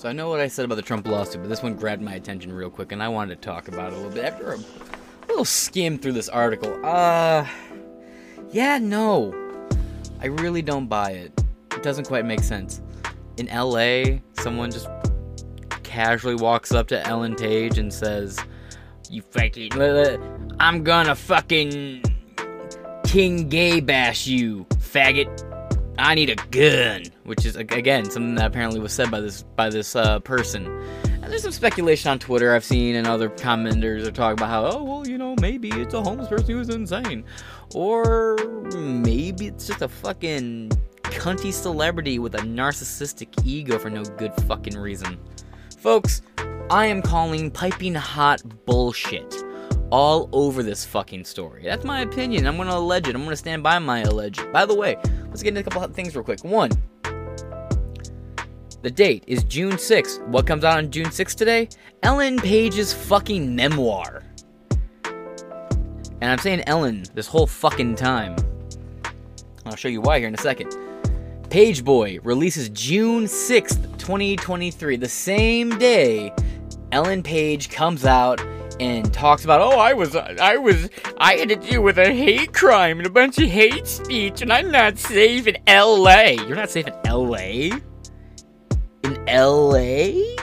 So I know what I said about the Trump lawsuit, but this one grabbed my attention real quick, and I wanted to talk about it a little bit. After a little skim through this article, uh, yeah, no, I really don't buy it. It doesn't quite make sense. In L.A., someone just casually walks up to Ellen Page and says, "You fucking, I'm gonna fucking king gay bash you, faggot." I need a gun, which is again something that apparently was said by this by this uh, person. And there's some speculation on Twitter I've seen, and other commenters are talking about how, oh well, you know, maybe it's a homeless person who's insane, or maybe it's just a fucking cunty celebrity with a narcissistic ego for no good fucking reason. Folks, I am calling piping hot bullshit all over this fucking story. That's my opinion. I'm gonna allege it. I'm gonna stand by my allege. By the way, let's get into a couple of things real quick. One, the date is June 6th. What comes out on June 6th today? Ellen Page's fucking memoir. And I'm saying Ellen this whole fucking time. I'll show you why here in a second. Pageboy releases June 6th, 2023, the same day Ellen Page comes out and talks about, oh, I was, I was, I had to deal with a hate crime and a bunch of hate speech, and I'm not safe in L.A. You're not safe in L.A. In L.A.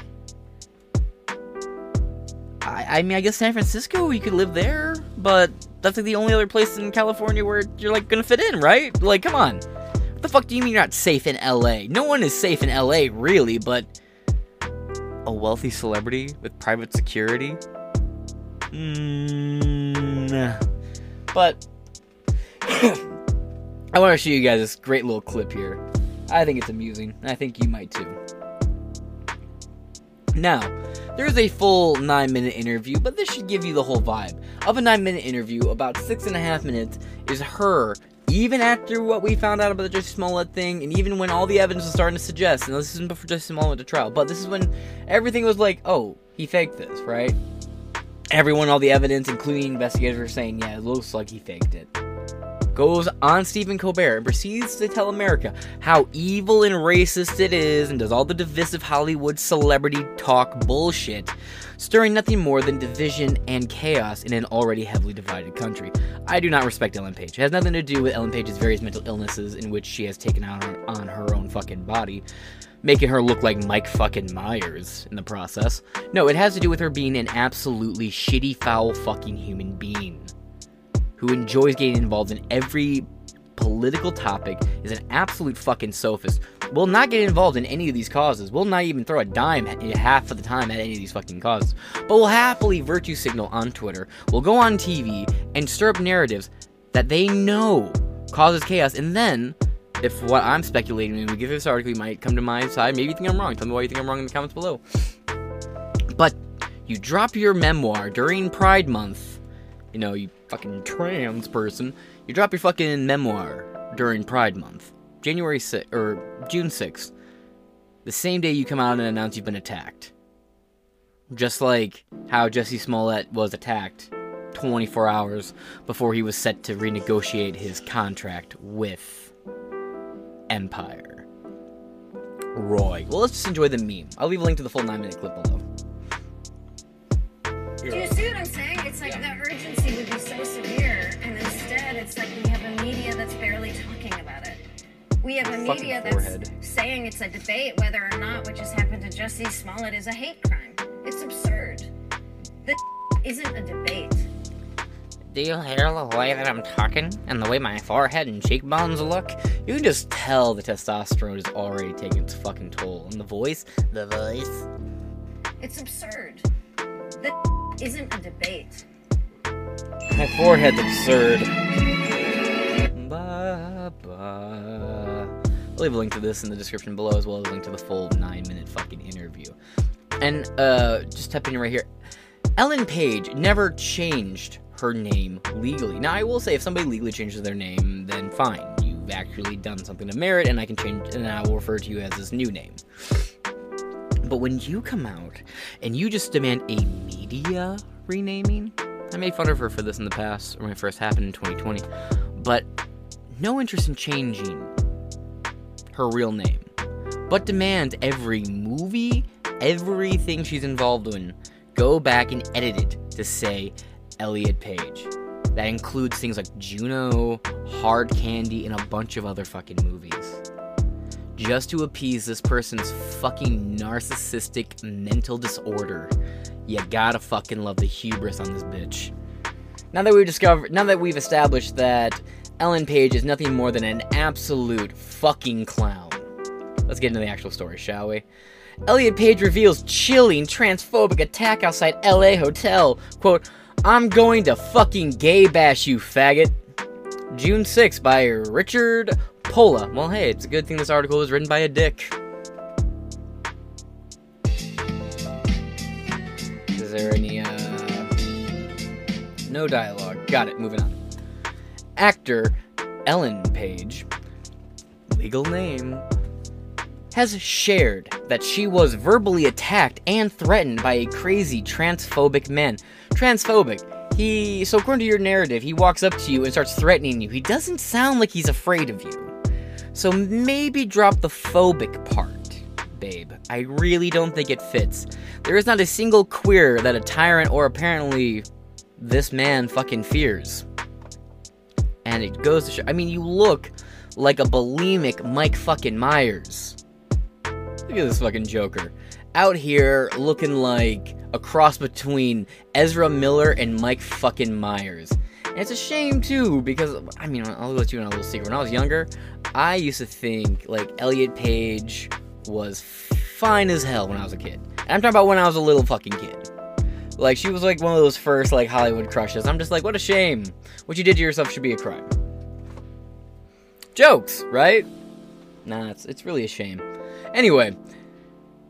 I, I mean, I guess San Francisco, you could live there, but that's like the only other place in California where you're like gonna fit in, right? Like, come on. What the fuck do you mean you're not safe in LA? No one is safe in LA, really, but a wealthy celebrity with private security? Mm, but I want to show you guys this great little clip here. I think it's amusing. I think you might too. Now, there is a full nine minute interview, but this should give you the whole vibe. Of a nine minute interview, about six and a half minutes is her, even after what we found out about the Jussie Smollett thing, and even when all the evidence was starting to suggest, and this isn't before Jussie Smollett went to trial, but this is when everything was like, oh, he faked this, right? Everyone, all the evidence, including investigators, were saying, yeah, it looks like he faked it. Goes on Stephen Colbert and proceeds to tell America how evil and racist it is and does all the divisive Hollywood celebrity talk bullshit, stirring nothing more than division and chaos in an already heavily divided country. I do not respect Ellen Page. It has nothing to do with Ellen Page's various mental illnesses in which she has taken out on her own fucking body making her look like Mike fucking Myers in the process. No, it has to do with her being an absolutely shitty, foul fucking human being who enjoys getting involved in every political topic, is an absolute fucking sophist, will not get involved in any of these causes, will not even throw a dime half of the time at any of these fucking causes, but will happily virtue signal on Twitter, will go on TV and stir up narratives that they know causes chaos, and then if what I'm speculating when we give this article, you might come to my side. Maybe you think I'm wrong. Tell me why you think I'm wrong in the comments below. But you drop your memoir during Pride Month. You know, you fucking trans person. You drop your fucking memoir during Pride Month, January 6th, or June 6th. The same day you come out and announce you've been attacked. Just like how Jussie Smollett was attacked 24 hours before he was set to renegotiate his contract with Empire. Roy. Well, let's just enjoy the meme. I'll leave a link to the full 9 minute clip below. Do you see what I'm saying? It's like the urgency We have a media that's saying it's a debate whether or not what just happened to Jussie Smollett is a hate crime. It's absurd. This isn't a debate. Do you hear the way that I'm talking and the way my forehead and cheekbones look? You can just tell the testosterone is already taking its fucking toll. And the voice, the voice. It's absurd. This isn't a debate. My forehead's absurd. Ba, ba. I'll leave a link to this in the description below, as well as a link to the full nine minute fucking interview. And uh, just typing in right here, Ellen Page never changed her name legally. Now, I will say, if somebody legally changes their name, then fine. You've actually done something to merit, and I can change, and I will refer to you as this new name. But when you come out and you just demand a media renaming, I made fun of her for this in the past, when it first happened in 2020, but no interest in changing her real name, but demand every movie everything she's involved in, go back and edit it to say Elliot Page. That includes things like Juno, Hard Candy, and a bunch of other fucking movies. Just to appease this person's fucking narcissistic mental disorder. You gotta fucking love the hubris on this bitch. Now that we've discovered, now that we've established that Ellen Page is nothing more than an absolute fucking clown. Let's get into the actual story, shall we? Elliot Page reveals chilling transphobic attack outside LA hotel. Quote, I'm going to fucking gay bash you, faggot. June 6 by Richard Pola. Well, hey, it's a good thing this article was written by a dick. Is there any, uh. No dialogue. Got it, moving on. Actor Ellen Page, legal name, has shared that she was verbally attacked and threatened by a crazy transphobic man. Transphobic. He, so according to your narrative, he walks up to you and starts threatening you. He doesn't sound like he's afraid of you. So maybe drop the phobic part, babe. I really don't think it fits. There is not a single queer that a tyrant or apparently this man fucking fears. And it goes to show. I mean, you look like a bulimic Mike fucking Myers. Look at this fucking Joker. Out here looking like a cross between Ezra Miller and Mike fucking Myers. And it's a shame too, because I mean, I'll let you in a little secret. When I was younger, I used to think like Elliot Page was fine as hell when I was a kid. And I'm talking about when I was a little fucking kid. Like she was like one of those first like Hollywood crushes. I'm just like, what a shame. What you did to yourself should be a crime. Jokes, right? Nah, it's it's really a shame. Anyway,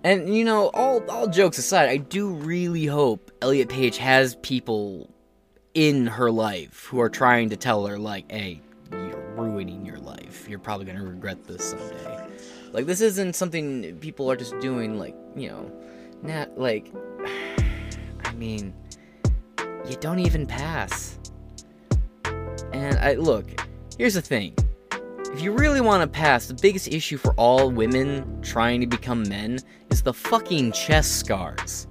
and you know, all all jokes aside, I do really hope Elliot Page has people in her life who are trying to tell her like, "Hey, you're ruining your life. You're probably to regret this someday." Like this isn't something people are just doing like, you know, not like mean, you don't even pass. And I look, here's the thing. If you really want to pass, the biggest issue for all women trying to become men is the fucking chest scars.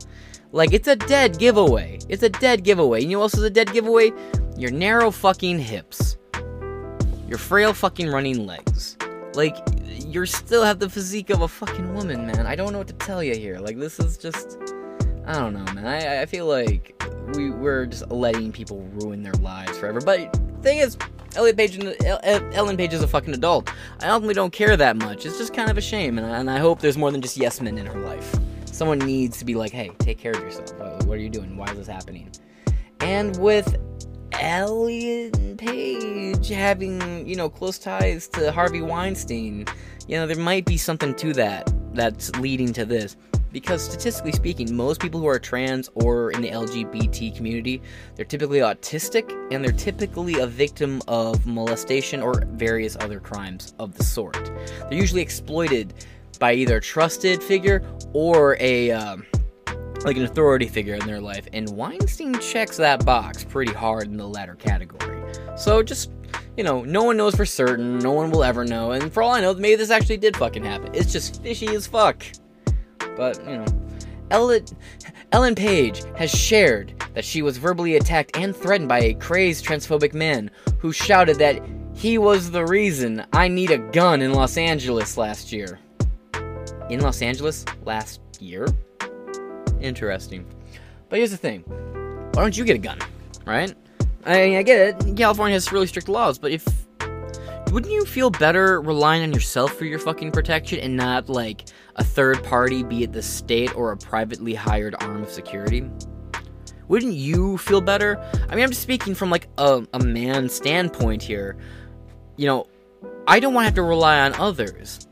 Like, it's a dead giveaway. It's a dead giveaway. You know what else is a dead giveaway? Your narrow fucking hips. Your frail fucking running legs. Like, you still have the physique of a fucking woman, man. I don't know what to tell you here. Like, this is just. I don't know, man. I, I feel like we, we're just letting people ruin their lives forever. But thing is, Elliot Page Ellen Page is a fucking adult. I ultimately don't care that much. It's just kind of a shame, and I, and I hope there's more than just yes men in her life. Someone needs to be like, hey, take care of yourself. What are you doing? Why is this happening? And with Elliot Page having, you know, close ties to Harvey Weinstein, you know, there might be something to that that's leading to this because statistically speaking, most people who are trans or in the LGBT community, they're typically autistic and they're typically a victim of molestation or various other crimes of the sort. They're usually exploited by either a trusted figure or a um, like an authority figure in their life, and Weinstein checks that box pretty hard in the latter category. So just you know, no one knows for certain, no one will ever know, and for all I know, maybe this actually did fucking happen. It's just fishy as fuck. But, you know, Ellen, Ellen Page has shared that she was verbally attacked and threatened by a crazed transphobic man who shouted that he was the reason I need a gun in Los Angeles last year. In Los Angeles last year? Interesting. But here's the thing why don't you get a gun, right? I I get it. California has really strict laws, but if wouldn't you feel better relying on yourself for your fucking protection and not like a third party, be it the state or a privately hired arm of security? Wouldn't you feel better? I mean, I'm just speaking from like a, a man standpoint here. You know, I don't want to have to rely on others.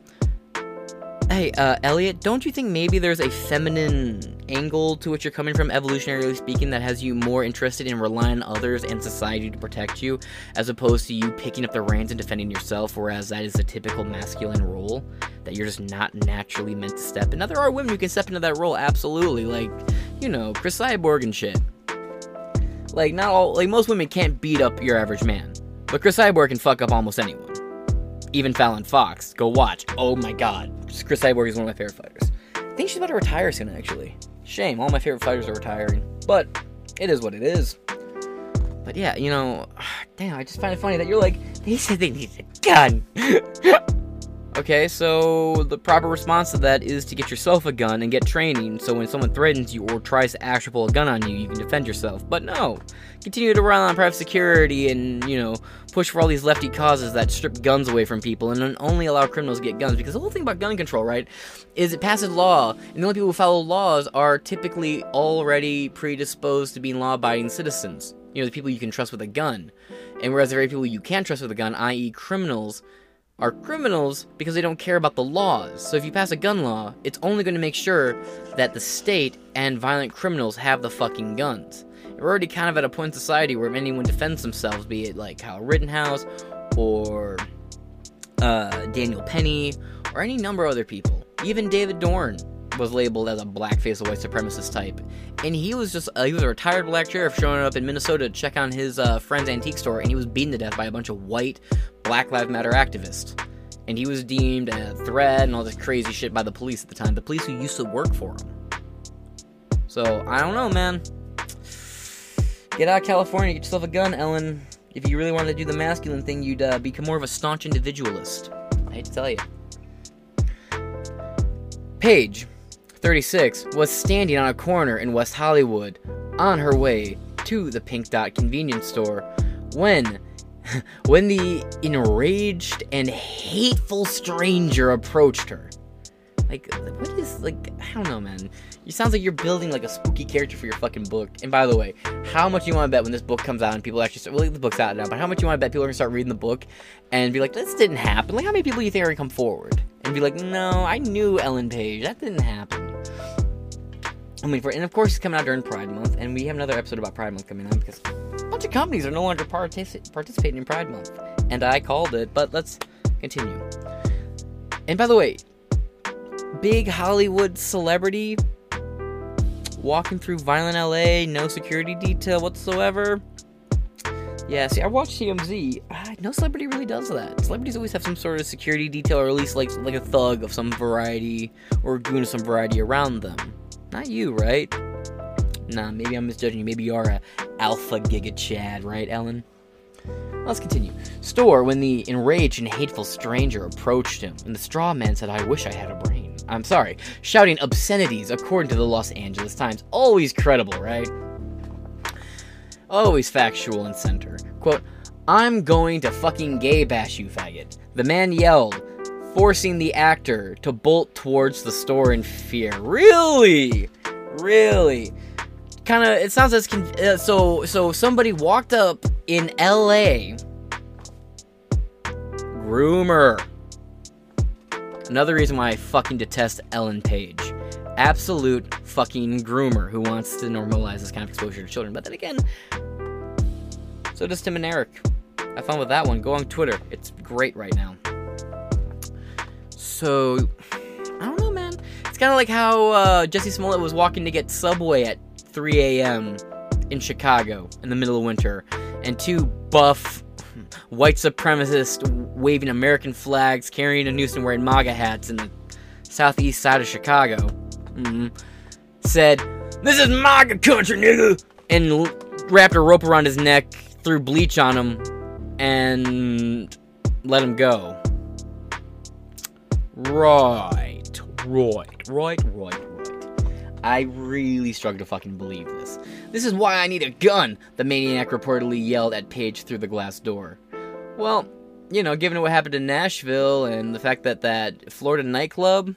Hey, uh, Elliot, don't you think maybe there's a feminine angle to which you're coming from, evolutionarily speaking, that has you more interested in relying on others and society to protect you, as opposed to you picking up the reins and defending yourself, whereas that is a typical masculine role that you're just not naturally meant to step in? Now, there are women who can step into that role, absolutely, like, you know, Cris Cyborg and shit. Like, not all, like, most women can't beat up your average man, but Cris Cyborg can fuck up almost anyone even Fallon Fox. Go watch. Oh my god. Cris Cyborg is one of my favorite fighters. I think she's about to retire soon, actually. Shame, all my favorite fighters are retiring. But it is what it is. But yeah, you know, damn, I just find it funny that you're like, they said they need a gun. okay, so the proper response to that is to get yourself a gun and get training so when someone threatens you or tries to actually pull a gun on you, you can defend yourself. But no, continue to rely on private security and, you know, push for all these lefty causes that strip guns away from people and only allow criminals to get guns. Because the whole thing about gun control, right, is it passes law, and the only people who follow laws are typically already predisposed to being law abiding citizens you know, the people you can trust with a gun. And whereas the very people you can't trust with a gun, i.e., criminals, are criminals because they don't care about the laws. So if you pass a gun law, it's only going to make sure that the state and violent criminals have the fucking guns. We're already kind of at a point in society where if anyone defends themselves, be it like Kyle Rittenhouse or uh, Daniel Penny or any number of other people, even David Dorn was labeled as a blackface white supremacist type, and he was just uh, he was a retired black sheriff showing up in Minnesota to check on his uh, friend's antique store, and he was beaten to death by a bunch of white Black Lives Matter activists, and he was deemed a threat and all this crazy shit by the police at the time, the police who used to work for him. So I don't know, man. Get out of California, get yourself a gun, Ellen. If you really wanted to do the masculine thing, you'd uh, become more of a staunch individualist. I hate to tell you. Page, 36, was standing on a corner in West Hollywood on her way to the Pink Dot convenience store when when the enraged and hateful stranger approached her. Like, what is, like, I don't know, man. You sounds like you're building, like, a spooky character for your fucking book. And by the way, how much you want to bet when this book comes out and people actually start, well, the book's out now, but how much you want to bet people are to start reading the book and be like, this didn't happen? Like, how many people you think are going to come forward? And be like, no, I knew Ellen Page. That didn't happen. I mean, for and of course it's coming out during Pride Month, and we have another episode about Pride Month coming out because a bunch of companies are no longer partic- participating in Pride Month, and I called it. But let's continue. And by the way, big Hollywood celebrity walking through violent LA, no security detail whatsoever. Yeah, see, I watch TMZ. Uh, no celebrity really does that. Celebrities always have some sort of security detail, or at least like like a thug of some variety, or goon of some variety around them. Not you, right? Nah, maybe I'm misjudging you. Maybe you are a alpha giga Chad, right, Ellen? Let's continue. Store when the enraged and hateful stranger approached him, and the straw man said, I wish I had a brain. I'm sorry, shouting obscenities according to the Los Angeles Times. Always credible, right? Always factual and center. Quote, I'm going to fucking gay bash you, faggot. The man yelled, forcing the actor to bolt towards the store in fear. Really? Really? Kind of it sounds as con- uh, so so somebody walked up in LA groomer. Another reason why I fucking detest Ellen Page. Absolute fucking groomer who wants to normalize this kind of exposure to children. But then again, so does Tim and Eric. Have fun with that one. Go on Twitter. It's great right now. So, I don't know, man. It's kind of like how uh, Jussie Smollett was walking to get Subway at 3 a.m. in Chicago in the middle of winter, and two buff white supremacist waving American flags, carrying a noose, and wearing MAGA hats in the southeast side of Chicago mm-hmm, said, This is MAGA country, nigga! And wrapped a rope around his neck, threw bleach on him, and let him go. Right, right, right, right, right. I really struggle to fucking believe this. This is why I need a gun, the maniac reportedly yelled at Page through the glass door. Well, you know, given what happened in Nashville and the fact that that Florida nightclub,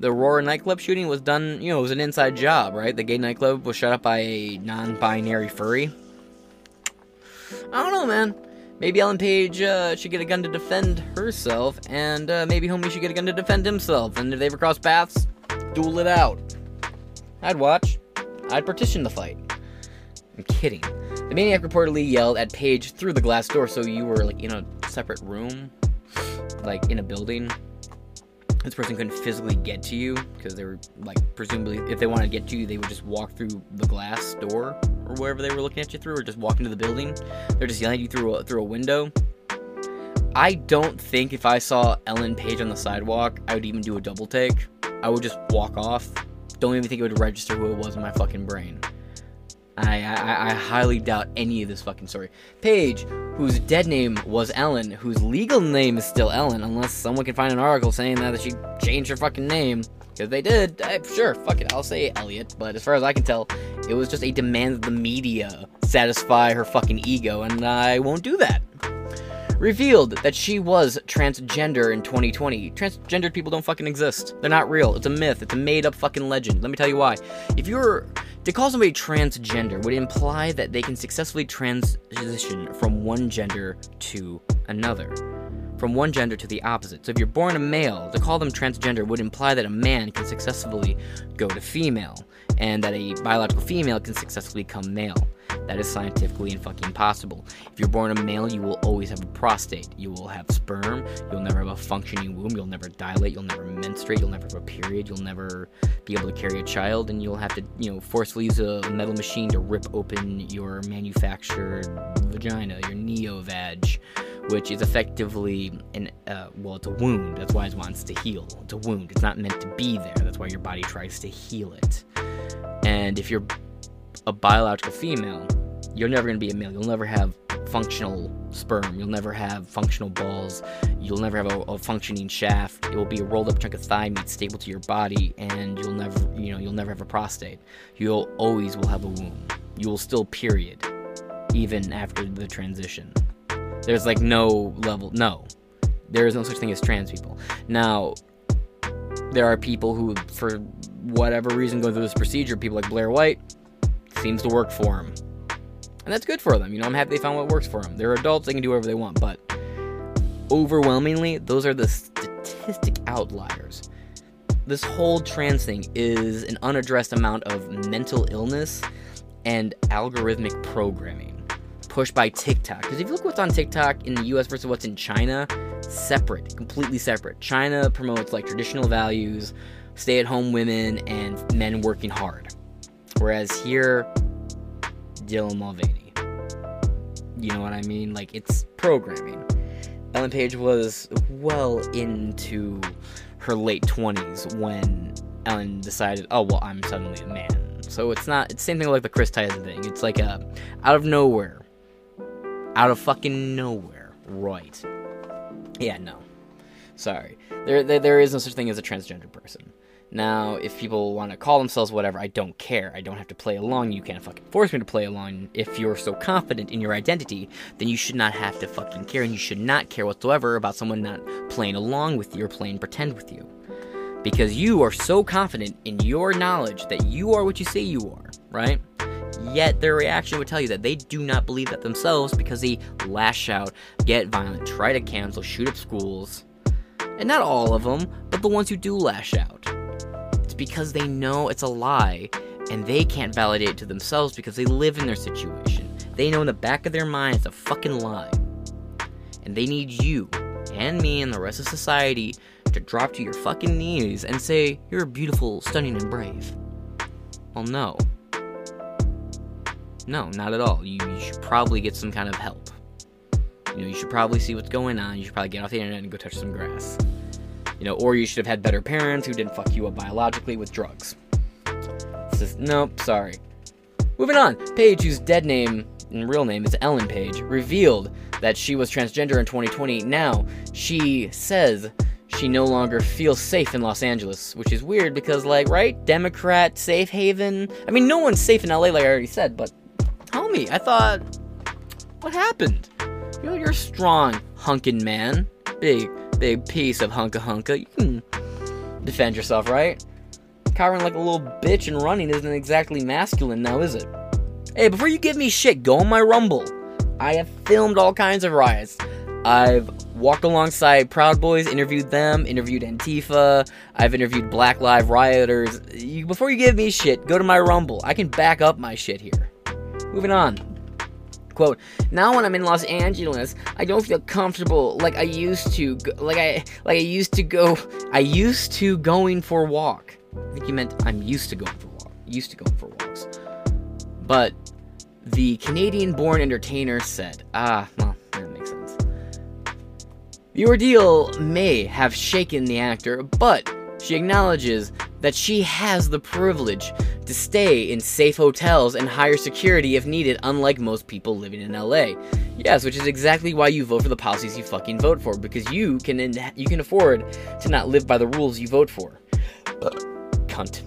the Aurora nightclub shooting was done, you know, it was an inside job, right? The gay nightclub was shut up by a non binary furry. I don't know, man. Maybe Ellen Page uh, should get a gun to defend herself, and uh, maybe Homie should get a gun to defend himself. And if they ever cross paths, duel it out. I'd watch. I'd partition the fight. I'm kidding. The maniac reportedly yelled at Page through the glass door, so you were like in a separate room, like in a building. This person couldn't physically get to you because they were like presumably if they wanted to get to you, they would just walk through the glass door or wherever they were looking at you through, or just walk into the building. They're just yelling at you through a, through a window. I don't think if I saw Ellen Page on the sidewalk, I would even do a double take. I would just walk off. Don't even think it would register who it was in my fucking brain. I, I, I highly doubt any of this fucking story. Page, whose dead name was Ellen, whose legal name is still Ellen, unless someone can find an article saying that, that she changed her fucking name. Because they did. I, sure, fuck it, I'll say Elliot. But as far as I can tell, it was just a demand of the media satisfy her fucking ego, and I won't do that revealed that she was transgender in 2020. Transgendered people don't fucking exist. They're not real. It's a myth. It's a made up fucking legend. Let me tell you why. If you're. To call somebody transgender would imply that they can successfully transition from one gender to another. From one gender to the opposite. So if you're born a male, to call them transgender would imply that a man can successfully go to female, and that a biological female can successfully become male. That is scientifically and fucking impossible. If you're born a male, you will always have a prostate. You will have sperm. You'll never have a functioning womb. You'll never dilate. You'll never menstruate. You'll never have a period. You'll never be able to carry a child, and you'll have to, you know, forcefully use a metal machine to rip open your manufactured vagina, your neo-vag, which is effectively an uh, well, it's a wound. That's why it wants to heal. It's a wound. It's not meant to be there. That's why your body tries to heal it. And if you're a biological female, you're never going to be a male. You'll never have functional sperm. You'll never have functional balls. You'll never have a, a, functioning shaft. It will be a rolled up chunk of thigh meat stable to your body, and you'll never, you know, you'll never have a prostate. You'll always will have a womb. You will still period, even after the transition. There's like no level. No, there is no such thing as trans people. Now, there are people who, for whatever reason, go through this procedure. People like Blair White seems to work for them. And that's good for them. You know, I'm happy they found what works for them. They're adults, they can do whatever they want, but overwhelmingly, those are the statistic outliers. This whole trans thing is an unaddressed amount of mental illness and algorithmic programming pushed by TikTok. Because if you look what's on TikTok in the US versus what's in China, separate, completely separate. China promotes like traditional values, stay at home women, and men working hard. Whereas here, Dylan Mulvaney. You know what I mean? Like, it's programming. Ellen Page was well into her late 20s when Ellen decided, oh, well, I'm suddenly a man. So it's not, it's the same thing like the Chris Tyson thing. It's like a, out of nowhere. Out of fucking nowhere. Right. Yeah, no. Sorry. There, there, there is no such thing as a transgender person. Now, if people want to call themselves whatever, I don't care. I don't have to play along. You can't fucking force me to play along. If you're so confident in your identity, then you should not have to fucking care, and you should not care whatsoever about someone not playing along with you or playing pretend with you. Because you are so confident in your knowledge that you are what you say you are, right? Yet their reaction would tell you that they do not believe that themselves because they lash out, get violent, try to cancel, shoot up schools. And not all of them, but the ones who do lash out. It's because they know it's a lie and they can't validate it to themselves because they live in their situation. They know in the back of their mind it's a fucking lie. And they need you and me and the rest of society to drop to your fucking knees and say, You're beautiful, stunning, and brave. Well, no. No, not at all. You, you should probably get some kind of help. You know, you should probably see what's going on. You should probably get off the internet and go touch some grass. You know, or you should have had better parents who didn't fuck you up biologically with drugs. Says, nope, sorry. Moving on, Page, whose dead name and real name is Ellen Page, revealed that she was transgender in 2020. Now, she says she no longer feels safe in Los Angeles, which is weird because, like, right? Democrat, safe haven. I mean, no one's safe in LA, like I already said, but homie, I thought, what happened? You know, you're a strong, hunkin' man. Big, big piece of hunka hunka. You can defend yourself, right? Cowering like a little bitch and running isn't exactly masculine now, is it? Hey, before you give me shit, go on my Rumble. I have filmed all kinds of riots. I've walked alongside Proud Boys, interviewed them, interviewed Antifa. I've interviewed Black Lives Rioters. You, before you give me shit, go to my Rumble. I can back up my shit here. Moving on. Quote, now when I'm in Los Angeles, I don't feel comfortable like I used to, like I, like I used to go, I used to going for a walk. I think you meant I'm used to going for a walk, used to going for walks. But the Canadian-born entertainer said, ah, well, that makes sense. The ordeal may have shaken the actor, but She acknowledges that she has the privilege to stay in safe hotels and higher security if needed, unlike most people living in LA. Yes, which is exactly why you vote for the policies you fucking vote for, because you can you can afford to not live by the rules you vote for. Cunt.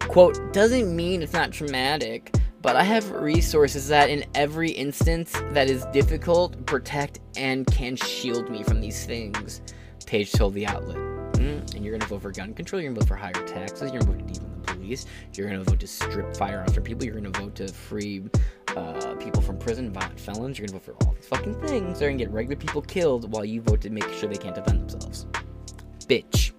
Quote, doesn't mean it's not traumatic, but I have resources that in every instance that is difficult, protect, and can shield me from these things. Page told the outlet. Mm, and you're gonna vote for gun control, you're gonna vote for higher taxes, you're gonna vote the police, you're gonna vote to strip firearms from people, you're gonna vote to free uh, people from prison, violent felons, you're gonna vote for all these fucking things. They're gonna get regular people killed while you vote to make sure they can't defend themselves. Bitch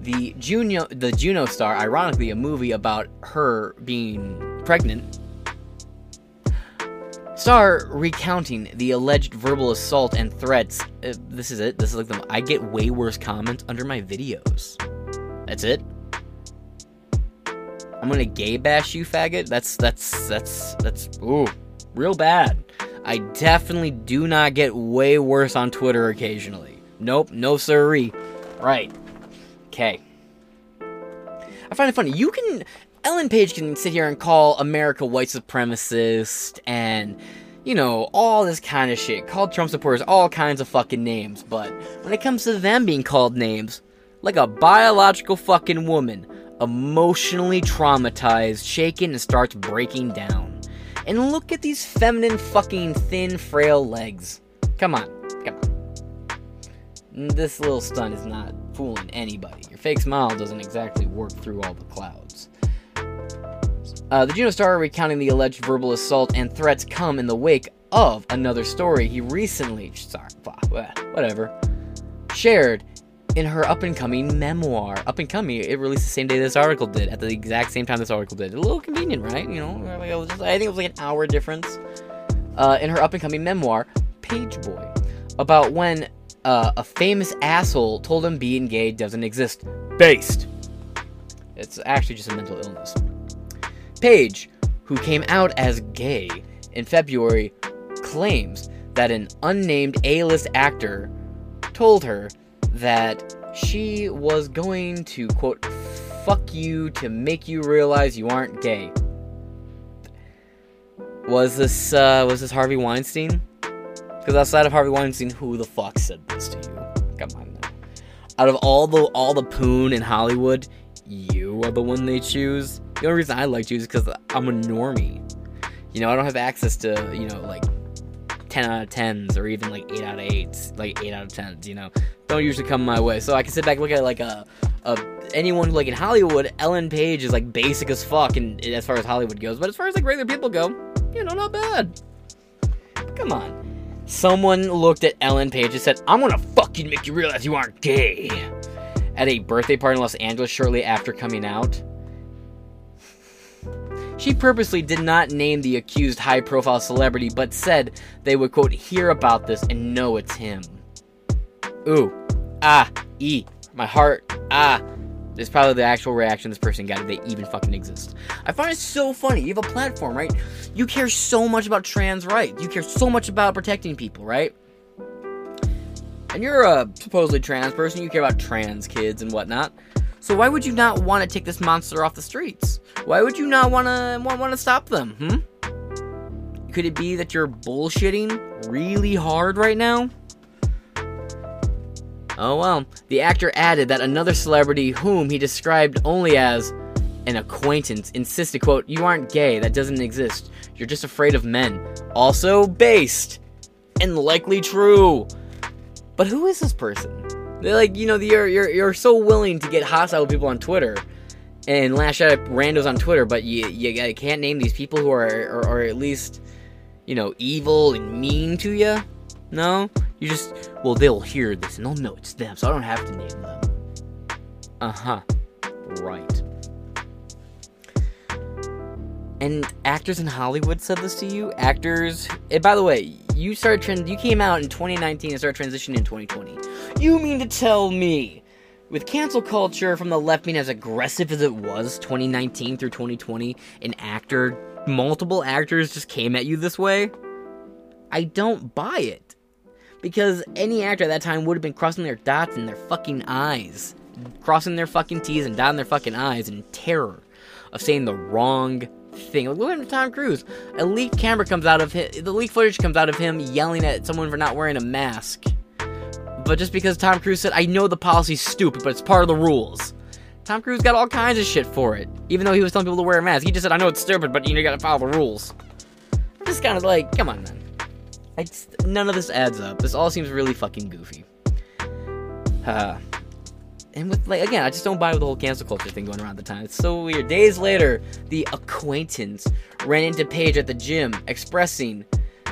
the Juno, the Juno star, ironically, a movie about her being pregnant, star recounting the alleged verbal assault and threats. Uh, this is it. This is like the. I get way worse comments under my videos. That's it. I'm gonna gay bash you, faggot. That's that's that's that's ooh, real bad. I definitely do not get way worse on Twitter occasionally. Nope, no siree. Right. Okay. I find it funny. You can. Ellen Page can sit here and call America white supremacist and, you know, all this kind of shit. Call Trump supporters all kinds of fucking names. But when it comes to them being called names, like a biological fucking woman, emotionally traumatized, shaken, and starts breaking down. And look at these feminine, fucking thin, frail legs. Come on, come on. This little stunt is not fooling anybody. Your fake smile doesn't exactly work through all the clouds. Uh, the Juno Star recounting the alleged verbal assault and threats come in the wake of another story he recently, sorry, whatever, shared in her up and coming memoir. Up and coming, it released the same day this article did, at the exact same time this article did. A little convenient, right? You know, just, I think it was like an hour difference. Uh, in her up and coming memoir, Pageboy, about when uh, a famous asshole told him being gay doesn't exist. Based. It's actually just a mental illness. Page, who came out as gay in February, claims that an unnamed A list actor told her that she was going to, quote, fuck you to make you realize you aren't gay. Was this, uh, was this Harvey Weinstein? Because outside of Harvey Weinstein, who the fuck said this to you? Come on now. Out of all the all the poon in Hollywood, you are the one they choose. The only reason I like you is because I'm a normie. You know, I don't have access to you know like 10 out of 10s or even like 8 out of 8s, like 8 out of 10s, you know. Don't usually come my way. So I can sit back and look at like a, a anyone like in Hollywood, Ellen Page is like basic as fuck and as far as Hollywood goes, but as far as like regular people go, you know, not bad. Come on. Someone looked at Ellen Page and said, I'm gonna fucking make you realize you aren't gay. At a birthday party in Los Angeles shortly after coming out. She purposely did not name the accused high profile celebrity, but said they would, quote, hear about this and know it's him. Ooh. Ah. E. My heart. Ah. It's probably the actual reaction this person got if they even fucking exist. I find it so funny. You have a platform, right? You care so much about trans rights. You care so much about protecting people, right? And you're a supposedly trans person. You care about trans kids and whatnot. So why would you not want to take this monster off the streets? Why would you not want to want to stop them? Hmm? Could it be that you're bullshitting really hard right now? Oh well. The actor added that another celebrity, whom he described only as an acquaintance, insisted, quote, You aren't gay, that doesn't exist. You're just afraid of men. Also based. And likely true. But who is this person? They're like, you know, you're you're you're so willing to get hostile with people on Twitter and lash out at randos on Twitter, but you you can't name these people who are or, or at least you know evil and mean to you. No, you just, well, they'll hear this and they'll know it's them, so I don't have to name them. Uh huh. Right. And actors in Hollywood said this to you? Actors. And by the way, you started trend. You came out in 2019 and started transitioning in 2020. You mean to tell me, with cancel culture from the left being as aggressive as it was 2019 through 2020, an actor, multiple actors just came at you this way? I don't buy it. Because any actor at that time would have been crossing their dots in their fucking eyes. Crossing their fucking T's and dotting their fucking eyes in terror of saying the wrong thing. Look at Tom Cruise. A leaked camera comes out of him, the leaked footage comes out of him yelling at someone for not wearing a mask. But just because Tom Cruise said, I know the policy's stupid, but it's part of the rules. Tom Cruise got all kinds of shit for it. Even though he was telling people to wear a mask. He just said, I know it's stupid, but you, know, you gotta follow the rules. I'm just kind of like, come on, man. Just, none of this adds up. This all seems really fucking goofy. Uh, and with like again, I just don't buy with the whole cancel culture thing going around at the time. It's so weird. Days later, the acquaintance ran into Page at the gym, expressing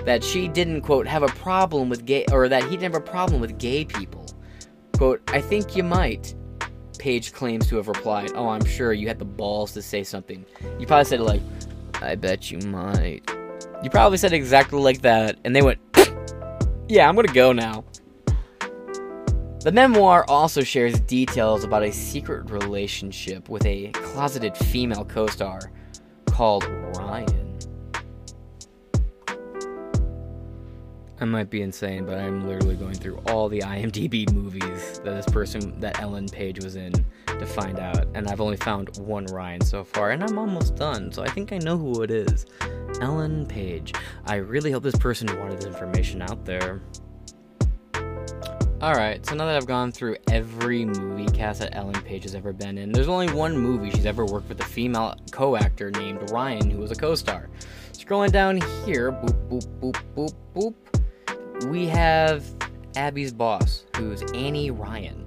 that she didn't quote have a problem with gay or that he didn't have a problem with gay people. Quote, I think you might. Page claims to have replied, Oh, I'm sure you had the balls to say something. You probably said like, I bet you might. You probably said exactly like that, and they went, Yeah, I'm gonna go now. The memoir also shares details about a secret relationship with a closeted female co star called Ryan. I might be insane, but I'm literally going through all the IMDb movies that this person, that Ellen Page was in, to find out. And I've only found one Ryan so far, and I'm almost done, so I think I know who it is. Ellen Page. I really hope this person wanted this information out there. Alright, so now that I've gone through every movie cast that Ellen Page has ever been in, there's only one movie she's ever worked with a female co actor named Ryan, who was a co star. Scrolling down here, boop, boop, boop, boop, boop, we have Abby's boss, who's Annie Ryan.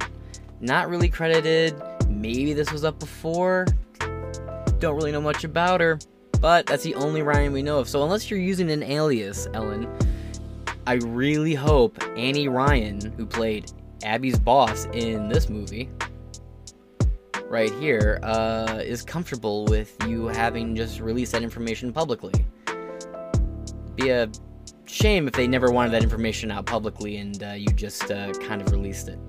Not really credited, maybe this was up before. Don't really know much about her, but that's the only Ryan we know of. So unless you're using an alias, Ellen, I really hope Annie Ryan, who played Abby's boss in this movie, right here, uh, is comfortable with you having just released that information publicly. Be a shame if they never wanted that information out publicly and uh, you just uh, kind of released it.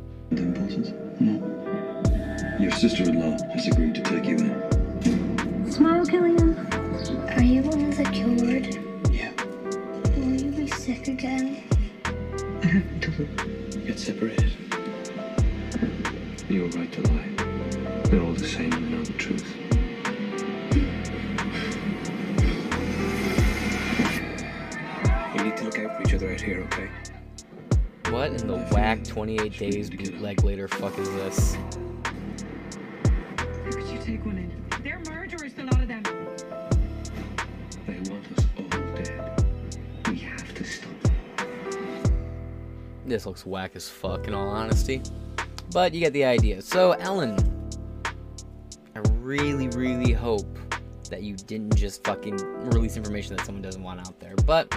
Your sister-in-law has agreed to take you in. Smile, Killian. Are you one of the unsecured? Sick again? I haven't told them. Get separated. You were right to lie. They're all the same and know the truth. We need to look out for each other out here, okay? What in the whack 28 days bootleg later fuck is this? How could you take one in? They're murderers, This looks whack as fuck, in all honesty. But you get the idea. So, Ellen, I really, really hope that you didn't just fucking release information that someone doesn't want out there. But,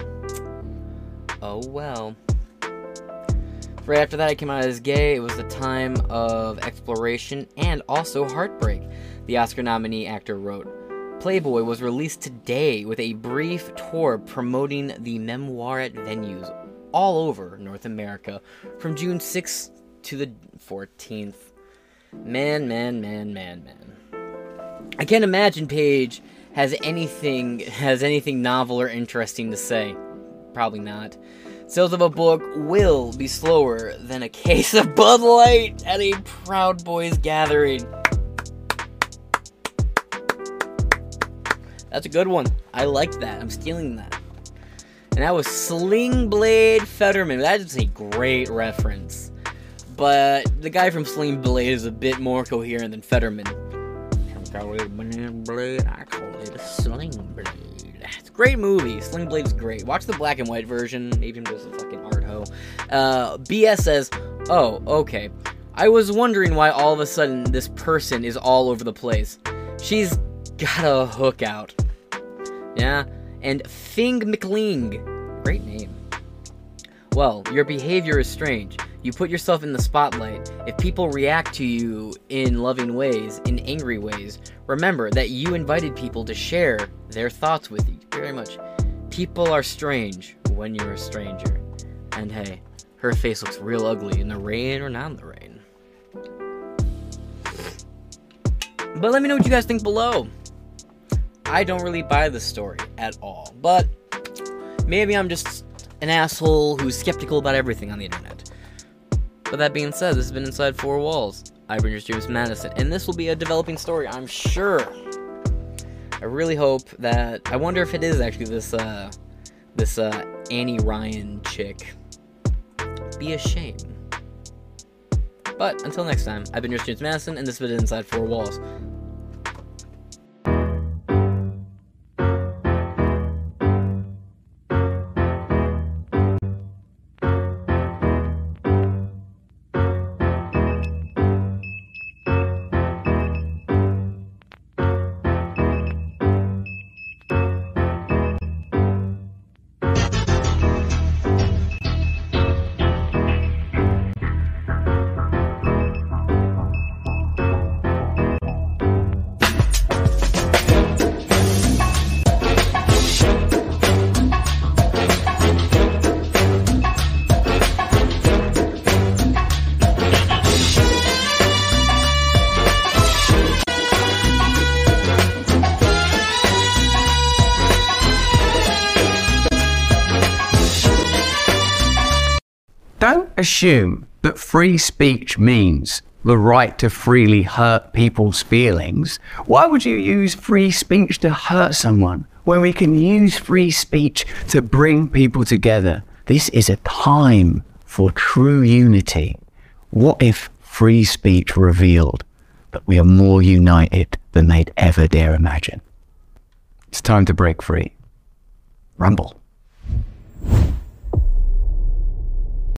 oh well. Right after that, I came out as gay. It was the time of exploration and also heartbreak, the Oscar nominee actor wrote. Playboy was released today with a brief tour promoting the memoir at venues all over North America from June 6th to the 14th. Man, man, man, man, man. I can't imagine Page has anything has anything novel or interesting to say. Probably not. Sales of a book will be slower than a case of Bud Light at a Proud Boys gathering. That's a good one. I like that. I'm stealing that and that was Sling Blade Fetterman. That is a great reference. But the guy from Sling Blade is a bit more coherent than Fetterman. Blade. I call it Sling Blade. It's a great movie. Sling Blade is great. Watch the black and white version. Even just a fucking art ho. Uh, BS says, "Oh, okay. I was wondering why all of a sudden this person is all over the place. She's got a hook out. Yeah, and Fing McLean. Great name. Well, your behavior is strange. You put yourself in the spotlight. If people react to you in loving ways, in angry ways, remember that you invited people to share their thoughts with you. Very much. People are strange when you're a stranger. And hey, her face looks real ugly in the rain or not in the rain. But let me know what you guys think below. I don't really buy the story at all. But maybe I'm just an asshole who's skeptical about everything on the internet. But that being said, this has been Inside Four Walls. I've been your James Madison, and this will be a developing story, I'm sure. I really hope that. I wonder if it is actually this, uh, this, uh, Annie Ryan chick. Be a shame. But until next time, I've been your James Madison, and this has been Inside Four Walls. Assume that free speech means the right to freely hurt people's feelings. Why would you use free speech to hurt someone when we can use free speech to bring people together? This is a time for true unity. What if free speech revealed that we are more united than they'd ever dare imagine? It's time to break free. Rumble.